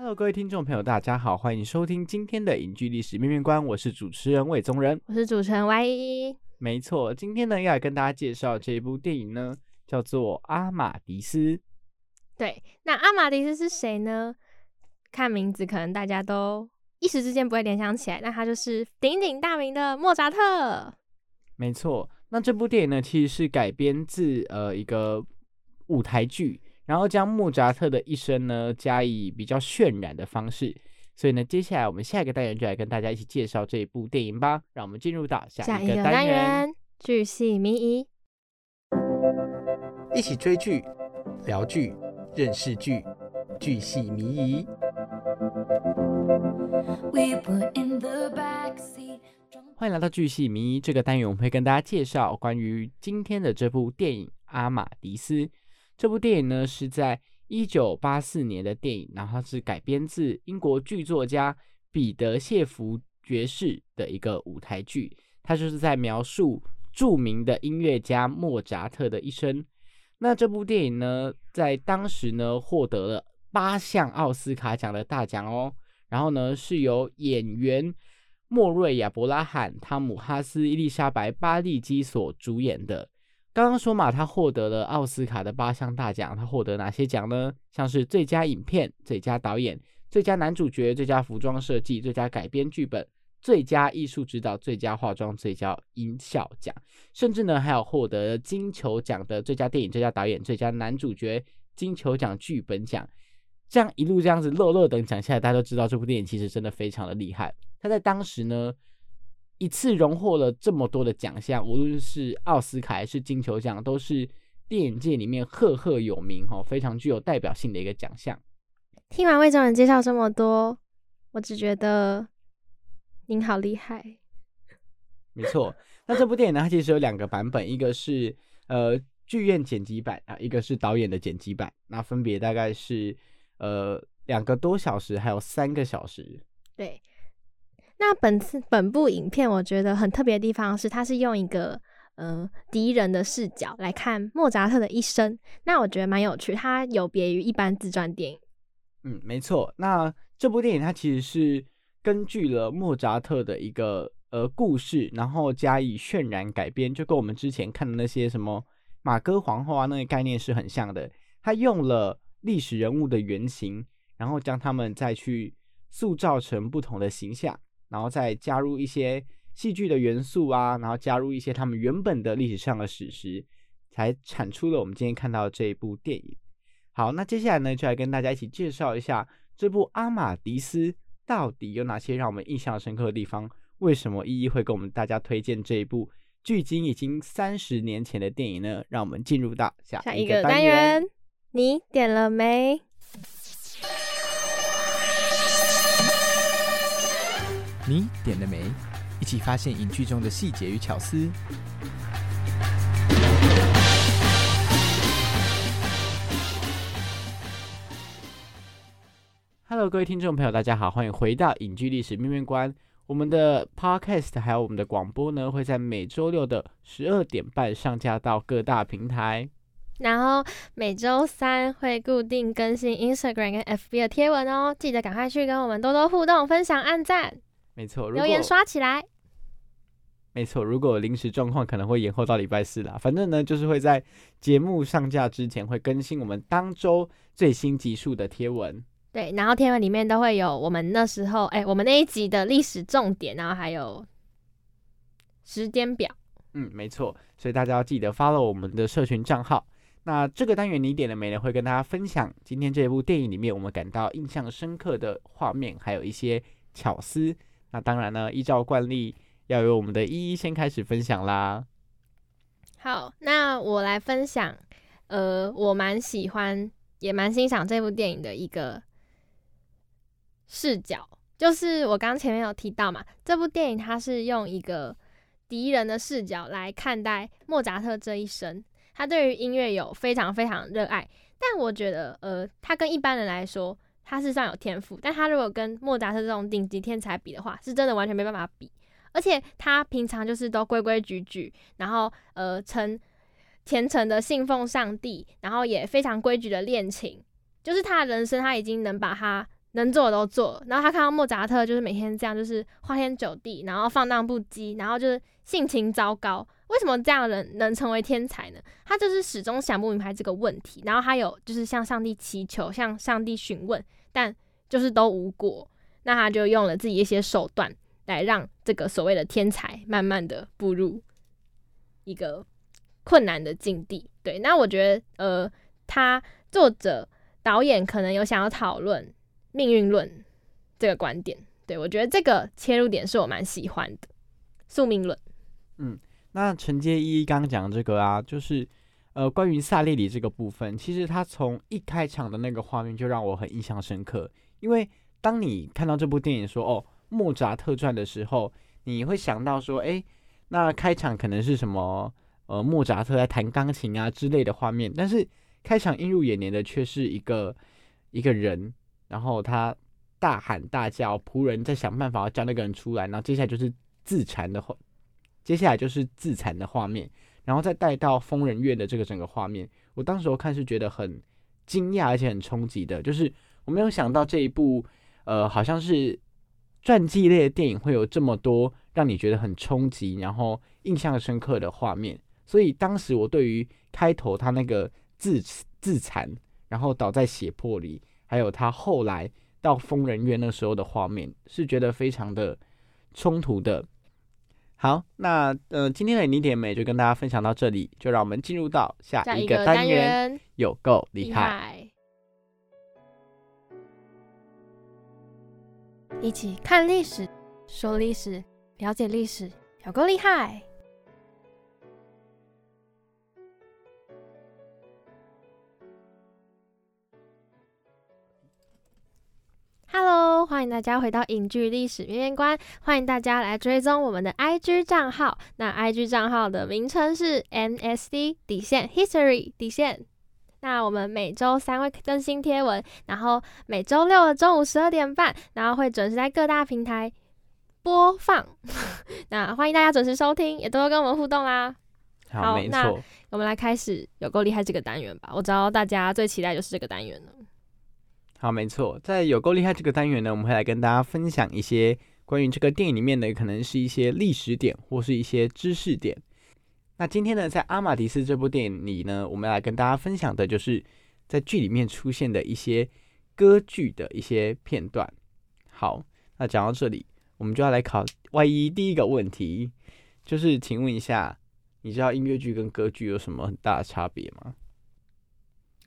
Hello，各位听众朋友，大家好，欢迎收听今天的影剧历史面面观，我是主持人魏宗仁，我是主持人 Y 一。没错，今天呢要来跟大家介绍这一部电影呢，叫做《阿玛迪斯》。对，那阿玛迪斯是谁呢？看名字可能大家都一时之间不会联想起来，那他就是鼎鼎大名的莫扎特。没错，那这部电影呢，其实是改编自呃一个舞台剧。然后将莫扎特的一生呢加以比较渲染的方式，所以呢，接下来我们下一个单元就来跟大家一起介绍这一部电影吧。让我们进入到下一个单元——剧系迷疑，一起追剧、聊剧、认识剧，剧系迷疑。欢迎来到剧系迷疑这个单元，我们会跟大家介绍关于今天的这部电影《阿玛迪斯》。这部电影呢是在一九八四年的电影，然后它是改编自英国剧作家彼得谢弗爵士的一个舞台剧。它就是在描述著名的音乐家莫扎特的一生。那这部电影呢，在当时呢获得了八项奥斯卡奖的大奖哦。然后呢，是由演员莫瑞亚·伯拉罕、汤姆·哈斯、伊丽莎白·巴利基所主演的。刚刚说嘛，他获得了奥斯卡的八项大奖。他获得哪些奖呢？像是最佳影片、最佳导演、最佳男主角、最佳服装设计、最佳改编剧本、最佳艺术指导、最佳化妆、最佳音效奖，甚至呢还有获得金球奖的最佳电影、最佳导演、最佳男主角、金球奖剧本奖。这样一路这样子乐乐等奖下来，大家都知道这部电影其实真的非常的厉害。他在当时呢。一次荣获了这么多的奖项，无论是奥斯卡还是金球奖，都是电影界里面赫赫有名、哈非常具有代表性的一个奖项。听完魏总人介绍这么多，我只觉得您好厉害。没错，那这部电影呢，它其实有两个版本，一个是呃剧院剪辑版啊，一个是导演的剪辑版，那分别大概是呃两个多小时，还有三个小时。对。那本次本部影片，我觉得很特别的地方是，它是用一个呃敌人的视角来看莫扎特的一生。那我觉得蛮有趣，它有别于一般自传电影。嗯，没错。那这部电影它其实是根据了莫扎特的一个呃故事，然后加以渲染改编，就跟我们之前看的那些什么马哥皇后啊那个概念是很像的。他用了历史人物的原型，然后将他们再去塑造成不同的形象。然后再加入一些戏剧的元素啊，然后加入一些他们原本的历史上的史实，才产出了我们今天看到这一部电影。好，那接下来呢，就来跟大家一起介绍一下这部《阿玛迪斯》到底有哪些让我们印象深刻的地方？为什么一一会跟我们大家推荐这一部距今已经三十年前的电影呢？让我们进入到下一个单元，你点了没？你点了没？一起发现影剧中的细节与巧思。Hello，各位听众朋友，大家好，欢迎回到影剧历史面面观。我们的 Podcast 还有我们的广播呢，会在每周六的十二点半上架到各大平台。然后每周三会固定更新 Instagram 跟 FB 的贴文哦，记得赶快去跟我们多多互动、分享、按赞。没错，留言刷起来。没错，如果临时状况可能会延后到礼拜四啦。反正呢，就是会在节目上架之前会更新我们当周最新集数的贴文。对，然后贴文里面都会有我们那时候，哎、我们那一集的历史重点，然后还有时间表。嗯，没错，所以大家要记得 follow 我们的社群账号。那这个单元你点了没呢？会跟大家分享今天这部电影里面我们感到印象深刻的画面，还有一些巧思。那当然呢，依照惯例，要由我们的依依先开始分享啦。好，那我来分享，呃，我蛮喜欢，也蛮欣赏这部电影的一个视角，就是我刚前面有提到嘛，这部电影它是用一个敌人的视角来看待莫扎特这一生。他对于音乐有非常非常热爱，但我觉得，呃，他跟一般人来说，他是算有天赋，但他如果跟莫扎特这种顶级天才比的话，是真的完全没办法比。而且他平常就是都规规矩矩，然后呃诚虔诚的信奉上帝，然后也非常规矩的练琴，就是他的人生他已经能把他能做的都做了。然后他看到莫扎特就是每天这样，就是花天酒地，然后放荡不羁，然后就是性情糟糕。为什么这样的人能成为天才呢？他就是始终想不明白这个问题，然后他有就是向上帝祈求，向上帝询问，但就是都无果。那他就用了自己一些手段。来让这个所谓的天才慢慢的步入一个困难的境地。对，那我觉得，呃，他作者导演可能有想要讨论命运论这个观点。对我觉得这个切入点是我蛮喜欢的，宿命论。嗯，那陈杰一刚讲这个啊，就是呃，关于萨列里这个部分，其实他从一开场的那个画面就让我很印象深刻，因为当你看到这部电影说哦。莫扎特传的时候，你会想到说，哎，那开场可能是什么？呃，莫扎特在弹钢琴啊之类的画面。但是开场映入眼帘的却是一个一个人，然后他大喊大叫，仆人在想办法要叫那个人出来，然后接下来就是自残的画，接下来就是自残的画面，然后再带到疯人院的这个整个画面。我当时候看是觉得很惊讶，而且很冲击的，就是我没有想到这一部，呃，好像是。传记类的电影会有这么多让你觉得很冲击，然后印象深刻的画面，所以当时我对于开头他那个自自残，然后倒在血泊里，还有他后来到疯人院那时候的画面，是觉得非常的冲突的。好，那呃，今天的你点美就跟大家分享到这里，就让我们进入到下一个单元，有够厉害。一起看历史，说历史，了解历史，有够厉害欢迎大家回到影剧历史面面观，欢迎大家来追踪我们的 IG 账号。那 IG 账号的名称是 NSD 底线 History 底线。那我们每周三会更新贴文，然后每周六的中午十二点半，然后会准时在各大平台播放。那欢迎大家准时收听，也多多跟我们互动啦。好，没错，我们来开始有够厉害这个单元吧。我知道大家最期待就是这个单元了。好，没错，在有够厉害这个单元呢，我们会来跟大家分享一些关于这个电影里面的，可能是一些历史点或是一些知识点。那今天呢，在《阿马迪斯》这部电影里呢，我们来跟大家分享的就是在剧里面出现的一些歌剧的一些片段。好，那讲到这里，我们就要来考万一第一个问题，就是请问一下，你知道音乐剧跟歌剧有什么很大的差别吗？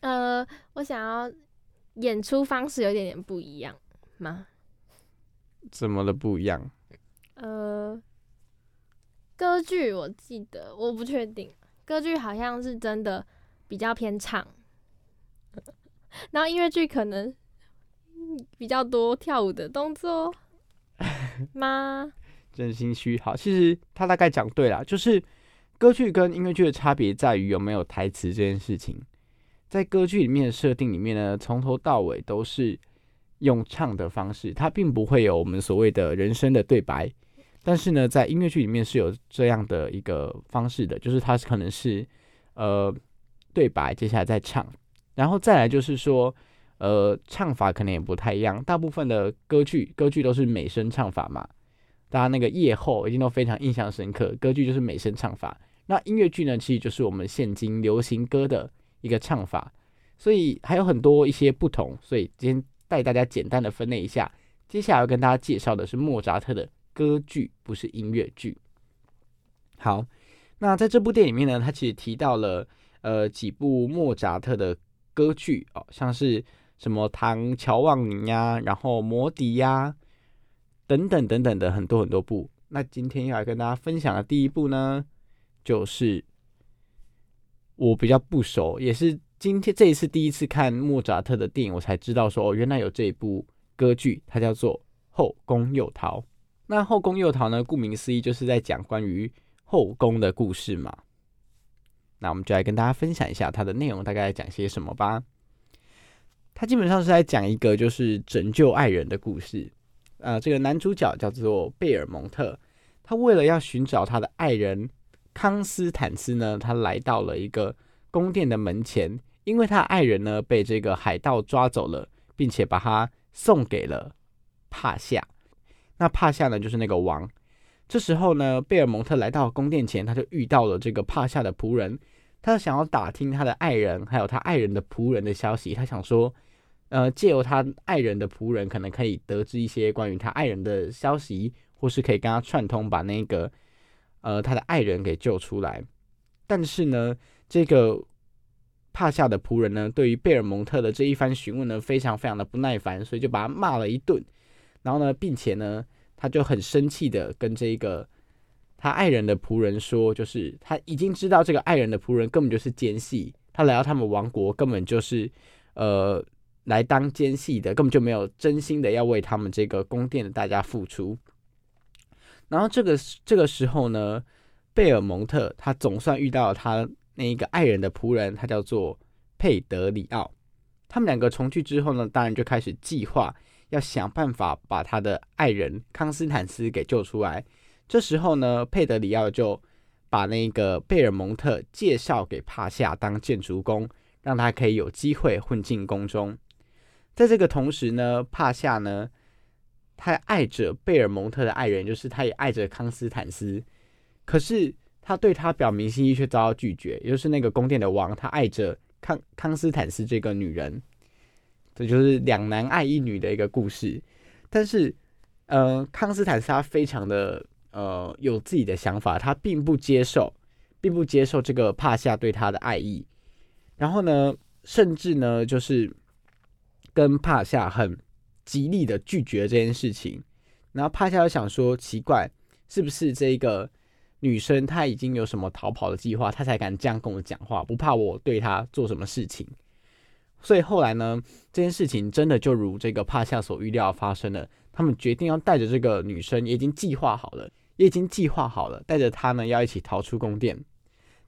呃，我想要演出方式有点点不一样吗？怎么的不一样？呃。歌剧我记得，我不确定。歌剧好像是真的比较偏唱，然后音乐剧可能比较多跳舞的动作吗？真心虚。好，其实他大概讲对了，就是歌剧跟音乐剧的差别在于有没有台词这件事情。在歌剧里面的设定里面呢，从头到尾都是用唱的方式，它并不会有我们所谓的人声的对白。但是呢，在音乐剧里面是有这样的一个方式的，就是它可能是呃对白，接下来再唱，然后再来就是说呃唱法可能也不太一样。大部分的歌剧歌剧都是美声唱法嘛，大家那个夜后一定都非常印象深刻。歌剧就是美声唱法，那音乐剧呢，其实就是我们现今流行歌的一个唱法，所以还有很多一些不同。所以今天带大家简单的分类一下。接下来要跟大家介绍的是莫扎特的歌剧，不是音乐剧。好，那在这部电影里面呢，他其实提到了呃几部莫扎特的歌剧哦，像是什么《唐乔旺尼》呀，然后《魔笛》呀，等等等等的很多很多部。那今天要来跟大家分享的第一部呢，就是我比较不熟，也是今天这一次第一次看莫扎特的电影，我才知道说哦，原来有这一部。歌剧它叫做《后宫诱逃》，那《后宫诱逃》呢？顾名思义，就是在讲关于后宫的故事嘛。那我们就来跟大家分享一下它的内容，大概讲些什么吧。它基本上是在讲一个就是拯救爱人的故事。呃，这个男主角叫做贝尔蒙特，他为了要寻找他的爱人康斯坦斯呢，他来到了一个宫殿的门前，因为他爱人呢被这个海盗抓走了，并且把他。送给了帕夏，那帕夏呢就是那个王。这时候呢，贝尔蒙特来到宫殿前，他就遇到了这个帕夏的仆人，他想要打听他的爱人还有他爱人的仆人的消息。他想说，呃，借由他爱人的仆人，可能可以得知一些关于他爱人的消息，或是可以跟他串通，把那个呃他的爱人给救出来。但是呢，这个。帕夏的仆人呢，对于贝尔蒙特的这一番询问呢，非常非常的不耐烦，所以就把他骂了一顿。然后呢，并且呢，他就很生气的跟这个他爱人的仆人说，就是他已经知道这个爱人的仆人根本就是奸细，他来到他们王国根本就是呃来当奸细的，根本就没有真心的要为他们这个宫殿的大家付出。然后这个这个时候呢，贝尔蒙特他总算遇到了他。那一个爱人的仆人，他叫做佩德里奥。他们两个重聚之后呢，当然就开始计划要想办法把他的爱人康斯坦斯给救出来。这时候呢，佩德里奥就把那个贝尔蒙特介绍给帕夏当建筑工，让他可以有机会混进宫中。在这个同时呢，帕夏呢，他爱着贝尔蒙特的爱人，就是他也爱着康斯坦斯，可是。他对他表明心意，却遭到拒绝。也就是那个宫殿的王，他爱着康康斯坦斯这个女人，这就是两男爱一女的一个故事。但是，呃，康斯坦斯他非常的呃有自己的想法，他并不接受，并不接受这个帕夏对他的爱意。然后呢，甚至呢，就是跟帕夏很极力的拒绝这件事情。然后帕夏就想说，奇怪，是不是这个？女生她已经有什么逃跑的计划，她才敢这样跟我讲话，不怕我对她做什么事情。所以后来呢，这件事情真的就如这个帕夏所预料发生了。他们决定要带着这个女生，也已经计划好了，也已经计划好了，带着她呢要一起逃出宫殿。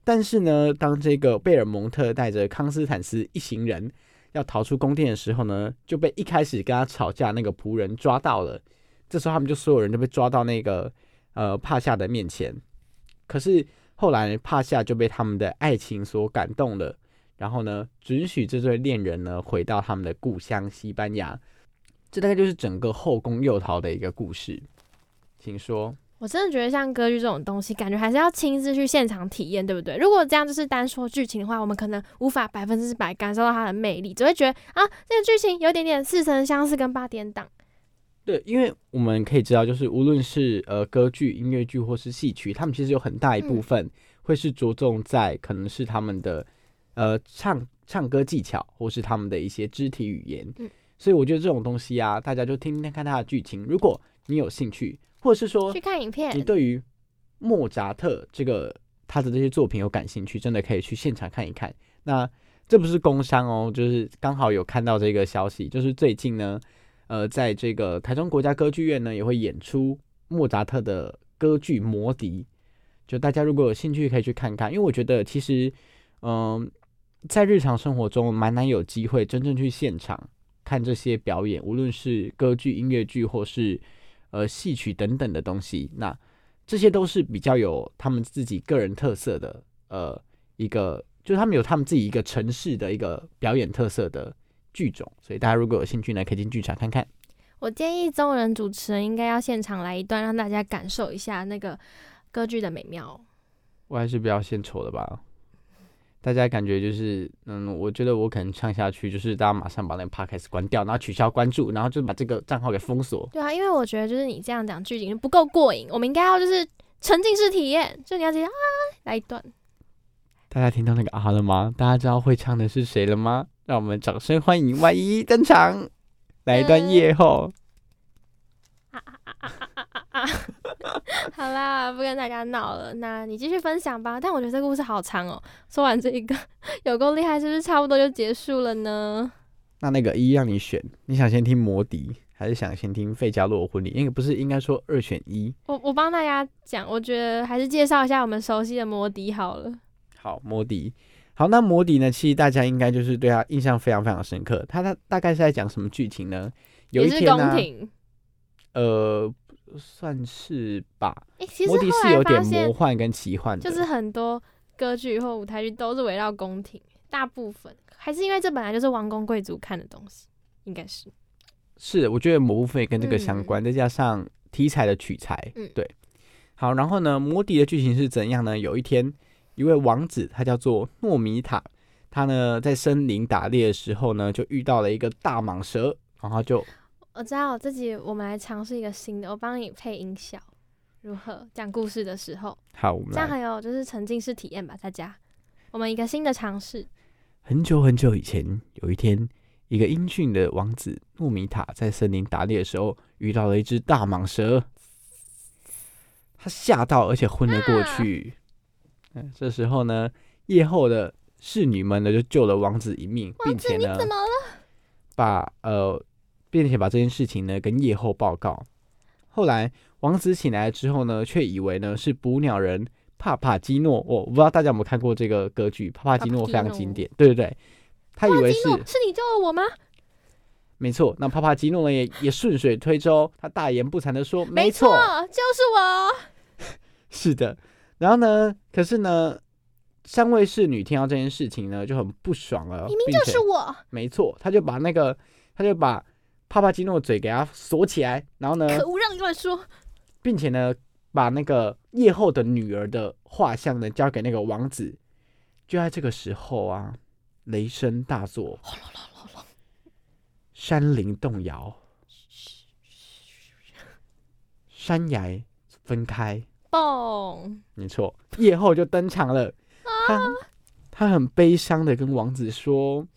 但是呢，当这个贝尔蒙特带着康斯坦斯一行人要逃出宫殿的时候呢，就被一开始跟他吵架那个仆人抓到了。这时候他们就所有人都被抓到那个呃帕夏的面前。可是后来帕夏就被他们的爱情所感动了，然后呢，准许这对恋人呢回到他们的故乡西班牙。这大概就是整个后宫诱逃的一个故事，请说。我真的觉得像歌剧这种东西，感觉还是要亲自去现场体验，对不对？如果这样就是单说剧情的话，我们可能无法百分之百感受到它的魅力，只会觉得啊，这个剧情有点点似曾相识，跟八点档。对，因为我们可以知道，就是无论是呃歌剧、音乐剧或是戏曲，他们其实有很大一部分会是着重在可能是他们的呃唱唱歌技巧，或是他们的一些肢体语言。嗯，所以我觉得这种东西啊，大家就听听看它的剧情。如果你有兴趣，或者是说去看影片，你对于莫扎特这个他的这些作品有感兴趣，真的可以去现场看一看。那这不是工伤哦，就是刚好有看到这个消息，就是最近呢。呃，在这个台中国家歌剧院呢，也会演出莫扎特的歌剧《魔笛》，就大家如果有兴趣可以去看看。因为我觉得其实，嗯，在日常生活中蛮难有机会真正去现场看这些表演，无论是歌剧、音乐剧或是呃戏曲等等的东西，那这些都是比较有他们自己个人特色的，呃，一个就是他们有他们自己一个城市的一个表演特色的。剧种，所以大家如果有兴趣呢，可以进剧场看看。我建议中人主持人应该要现场来一段，让大家感受一下那个歌剧的美妙。我还是不要献丑了吧。大家感觉就是，嗯，我觉得我可能唱下去，就是大家马上把那个 podcast 关掉，然后取消关注，然后就把这个账号给封锁。对啊，因为我觉得就是你这样讲剧情不够过瘾，我们应该要就是沉浸式体验，就你要直接啊来一段。大家听到那个啊了吗？大家知道会唱的是谁了吗？让我们掌声欢迎万一登场，来一段夜后。好啦，不跟大家闹了，那你继续分享吧。但我觉得这个故事好长哦，说完这一个 有够厉害，是不是差不多就结束了呢？那那个一让你选，你想先听摩迪，还是想先听费加洛婚礼？因为不是应该说二选一。我我帮大家讲，我觉得还是介绍一下我们熟悉的摩迪好了。好，摩迪。好，那摩迪呢？其实大家应该就是对他印象非常非常深刻。他他大概是在讲什么剧情呢？有也是一天呢、宫廷。呃，算是吧。诶、其实摩迪是有点魔，幻跟奇幻的，就是很多歌剧或舞台剧都是围绕宫廷，大部分还是因为这本来就是王公贵族看的东西，应该是。是，我觉得某部分也跟这个相关，再加上题材的取材，嗯对。好，然后呢，摩笛的剧情是怎样呢？有一天，一位王子，他叫做诺米塔，他呢在森林打猎的时候呢，就遇到了一个大蟒蛇，然后就我知道，自己我们来尝试一个新的，我帮你配音效，如何讲故事的时候，好，我们这样还。有就是沉浸式体验吧，大家。我们一个新的尝试，很久很久以前，有一天，一个英俊的王子诺米塔在森林打猎的时候，遇到了一只大蟒蛇，他吓到，而且昏了过去。嗯，这时候呢，夜后的侍女们呢就救了王子一命，并且呢你怎么了？把呃，并且把这件事情呢跟夜后报告。后来王子醒来之后呢，却以为呢是捕鸟人帕帕基诺。我不知道大家有没有看过这个歌剧，帕帕基诺非常经典，对对对。他以为是是你救了我吗？没错，那帕帕基诺呢也也顺水推舟，他大言不惭的说：“没错，就是我。是的。”然后呢，可是呢，三位侍女听到这件事情呢就很不爽了，明明就是我，没错，他就把那个他就把帕帕基诺的嘴给他锁起来，然后呢，可恶，让你乱说。并且呢，把那个夜后的女儿的画像呢交给那个王子。就在这个时候啊，雷声大作，山林动摇，山崖分开。嘣，没错，夜后就登场了。他他很悲伤的跟王子说，王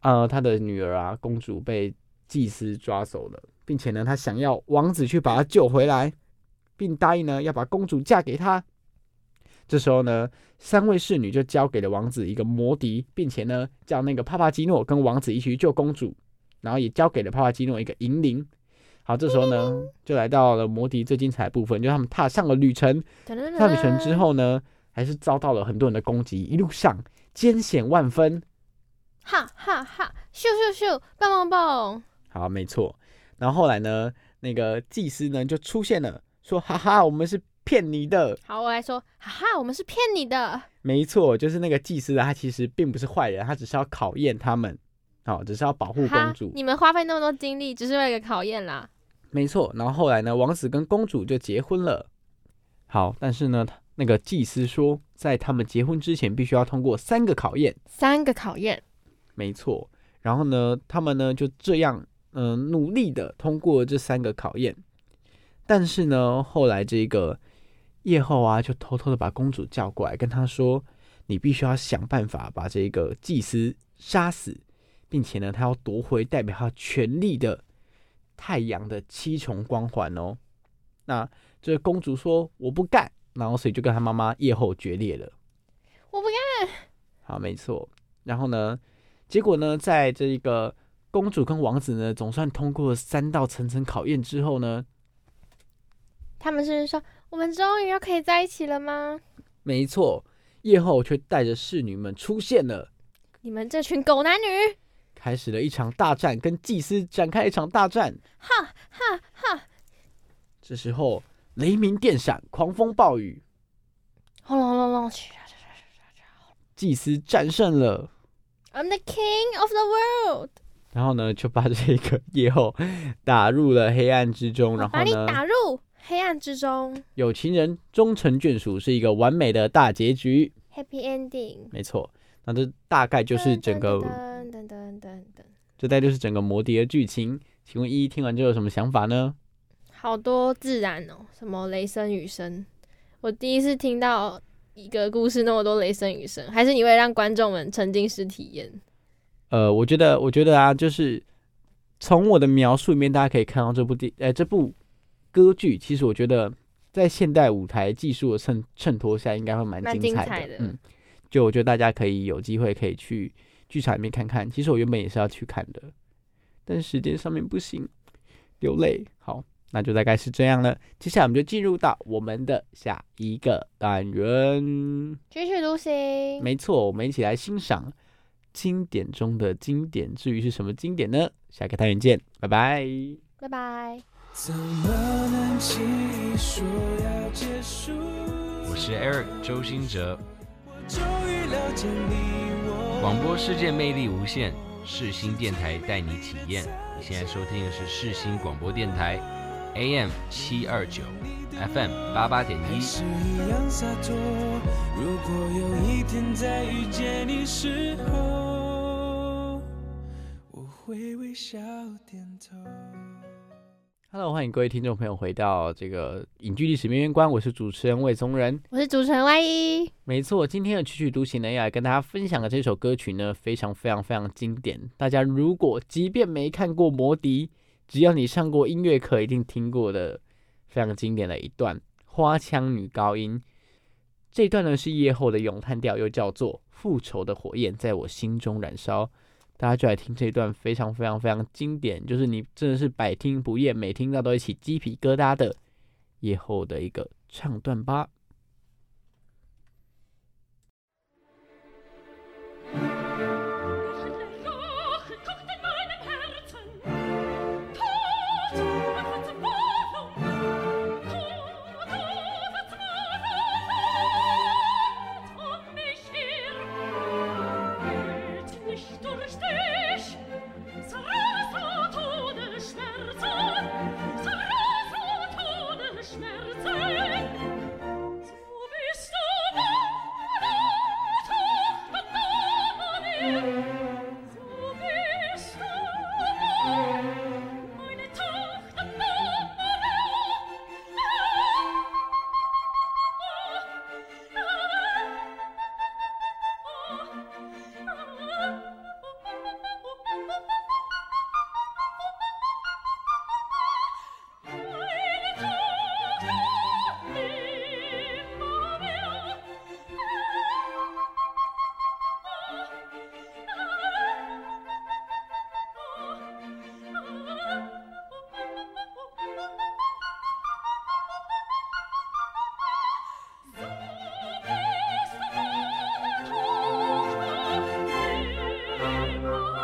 呃，他的女儿啊，公主被祭司抓走了，并且呢，他想要王子去把她救回来，并答应呢要把公主嫁给他。这时候呢，三位侍女就交给了王子一个魔笛，并且呢，叫那个帕帕基诺跟王子一起去救公主，然后也交给了帕帕基诺一个银铃。好，这时候呢，就来到了魔笛最精彩的部分，就他们踏上了旅程。噔噔噔上旅程之，后呢，还是遭到了很多人的攻击，一路上艰险万分。哈哈哈，咻咻咻，棒棒棒，好，没错。然后后来呢，那个祭司呢就出现了，说：“哈哈，我们是骗你的。好，我来说，哈哈，我们是骗你的。”没错，就是那个祭司啊，他其实并不是坏人，他只是要考验他们，好，只是要保护公主。你们花费那么多精力，只是为了考验啦。没错。然后后来呢，王子跟公主就结婚了。好，但是呢，那个祭司说，在他们结婚之前，必须要通过三个考验。三个考验，没错，然后呢，他们呢就这样，嗯、努力的通过了这三个考验。但是呢，后来这个夜后啊，就偷偷的把公主叫过来，跟她说：“你必须要想办法把这个祭司杀死，并且呢，他要夺回代表他权力的太阳的七重光环哦。”那这个公主说：“我不干。”然后所以就跟她妈妈夜后决裂了。我不干。好，没错。然后呢，结果呢，在这一个公主跟王子呢，总算通过三道层层考验之后呢，他们是说，我们终于要可以在一起了吗？没错，夜后却带着侍女们出现了，你们这群狗男女！开始了一场大战，跟祭司展开一场大战。哈哈哈！这时候雷鸣电闪，狂风暴雨，轰隆隆隆祭司战胜了。！I'm the king of the world！然后呢，就把这个夜后打入了黑暗之中。然我把你打入黑暗之中。有情人终成眷属，是一个完美的大结局。Happy Ending，没错。那这大概就是整个，噔噔噔噔噔，这大概就是整个魔笛的剧情。请问一一听完之后有什么想法呢？好多自然哦，什么雷声雨声，我第一次听到一个故事那么多雷声雨声，还是你会让观众们沉浸式体验？呃，我觉得，我觉得啊，就是从我的描述里面，大家可以看到这部电，呃，这部歌剧，其实我觉得在现代舞台技术的衬衬托下，应该会蛮精彩的。嗯，就我觉得大家可以有机会可以去剧场里面看看。其实我原本也是要去看的，但时间上面不行，流泪。好。那就大概是这样了，接下来我们就进入到我们的下一个单元，继续读行。没错，我们一起来欣赏经典中的经典。至于是什么经典呢？下个单元见，拜拜，拜拜。我是 Eric 周兴哲，广播世界魅力无限，世新电台带你体验。你现在收听的是世新广播电台。AM 七二九，FM 八八点一。Hello，欢迎各位听众朋友回到这个影剧历史面面观，我是主持人魏宗仁，我是主持人 Y 一。没错，今天的曲曲独行呢，要来跟大家分享的这首歌曲呢，非常非常非常经典。大家如果即便没看过《魔笛》，只要你上过音乐课，一定听过的非常经典的一段花腔女高音。这段呢是夜后的咏叹调，又叫做复仇的火焰在我心中燃烧。大家就来听这段非常非常非常经典，就是你真的是百听不厌，每听到都一起鸡皮疙瘩的夜后的一个唱段吧。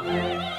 Thank you.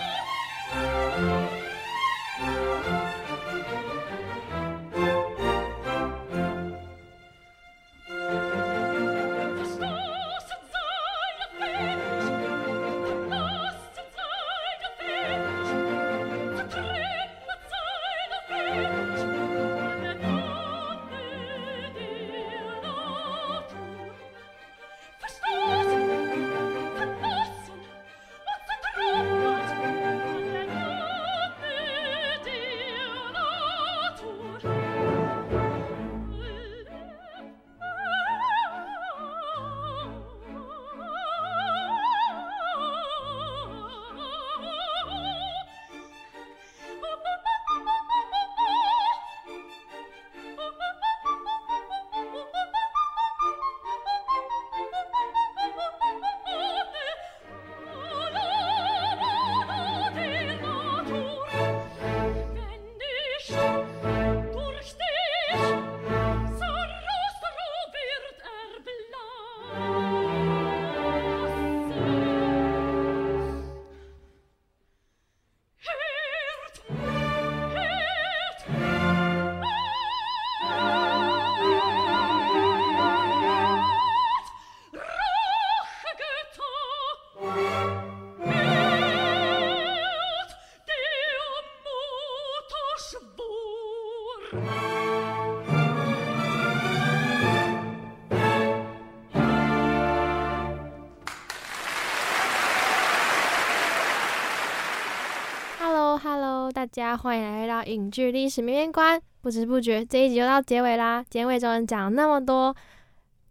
家，欢迎来到影剧历史面面观。不知不觉，这一集就到结尾啦。结尾中讲了那么多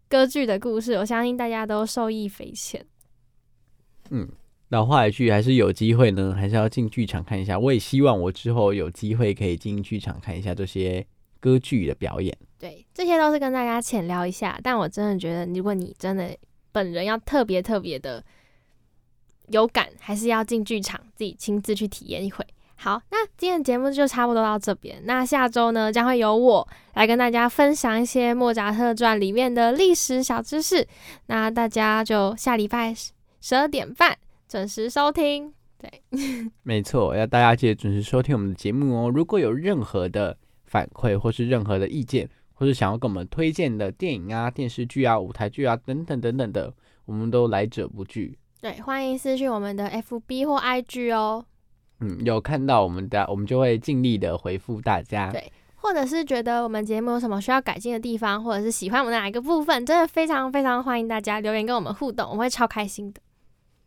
歌剧的故事，我相信大家都受益匪浅。嗯，老话一句，还是有机会呢，还是要进剧场看一下。我也希望我之后有机会可以进剧场看一下这些歌剧的表演。对，这些都是跟大家浅聊一下。但我真的觉得，如果你真的本人要特别特别的有感，还是要进剧场自己亲自去体验一回。好，那今天的节目就差不多到这边。那下周呢，将会由我来跟大家分享一些《莫扎特传》里面的历史小知识。那大家就下礼拜十二点半准时收听。对，没错，要大家记得准时收听我们的节目哦。如果有任何的反馈或是任何的意见，或是想要给我们推荐的电影啊、电视剧啊、舞台剧啊等等等等的，我们都来者不拒。对，欢迎私讯我们的 FB 或 IG 哦。嗯，有看到我们的，我们就会尽力的回复大家。对，或者是觉得我们节目有什么需要改进的地方，或者是喜欢我们哪一个部分，真的非常非常欢迎大家留言跟我们互动，我们会超开心的。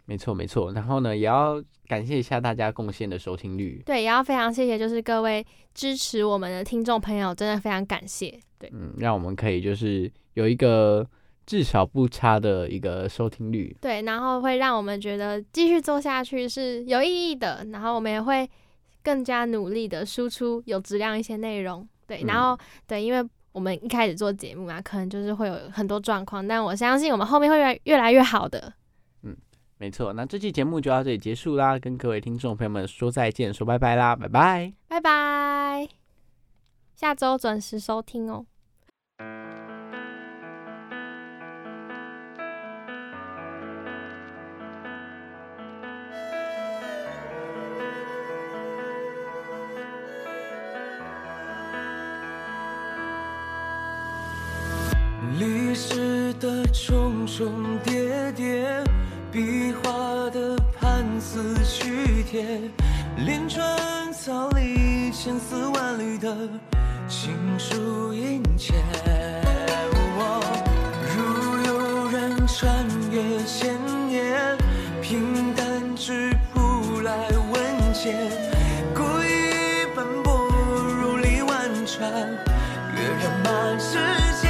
没错，没错。然后呢，也要感谢一下大家贡献的收听率。对，也要非常谢谢，就是各位支持我们的听众朋友，真的非常感谢。对，嗯，让我们可以就是有一个。至少不差的一个收听率，对，然后会让我们觉得继续做下去是有意义的，然后我们也会更加努力的输出有质量一些内容，对，然后对，因为我们一开始做节目嘛，可能就是会有很多状况，但我相信我们后面会越越来越好的。嗯，没错，那这期节目就到这里结束啦，跟各位听众朋友们说再见，说拜拜啦，拜拜，拜拜，下周准时收听哦。的重重叠叠，壁画的盘丝曲帖，连川草里千丝万缕的情书殷切。如有人穿越千年，平淡质朴来问笺，故意奔波如历万川，跃然满世。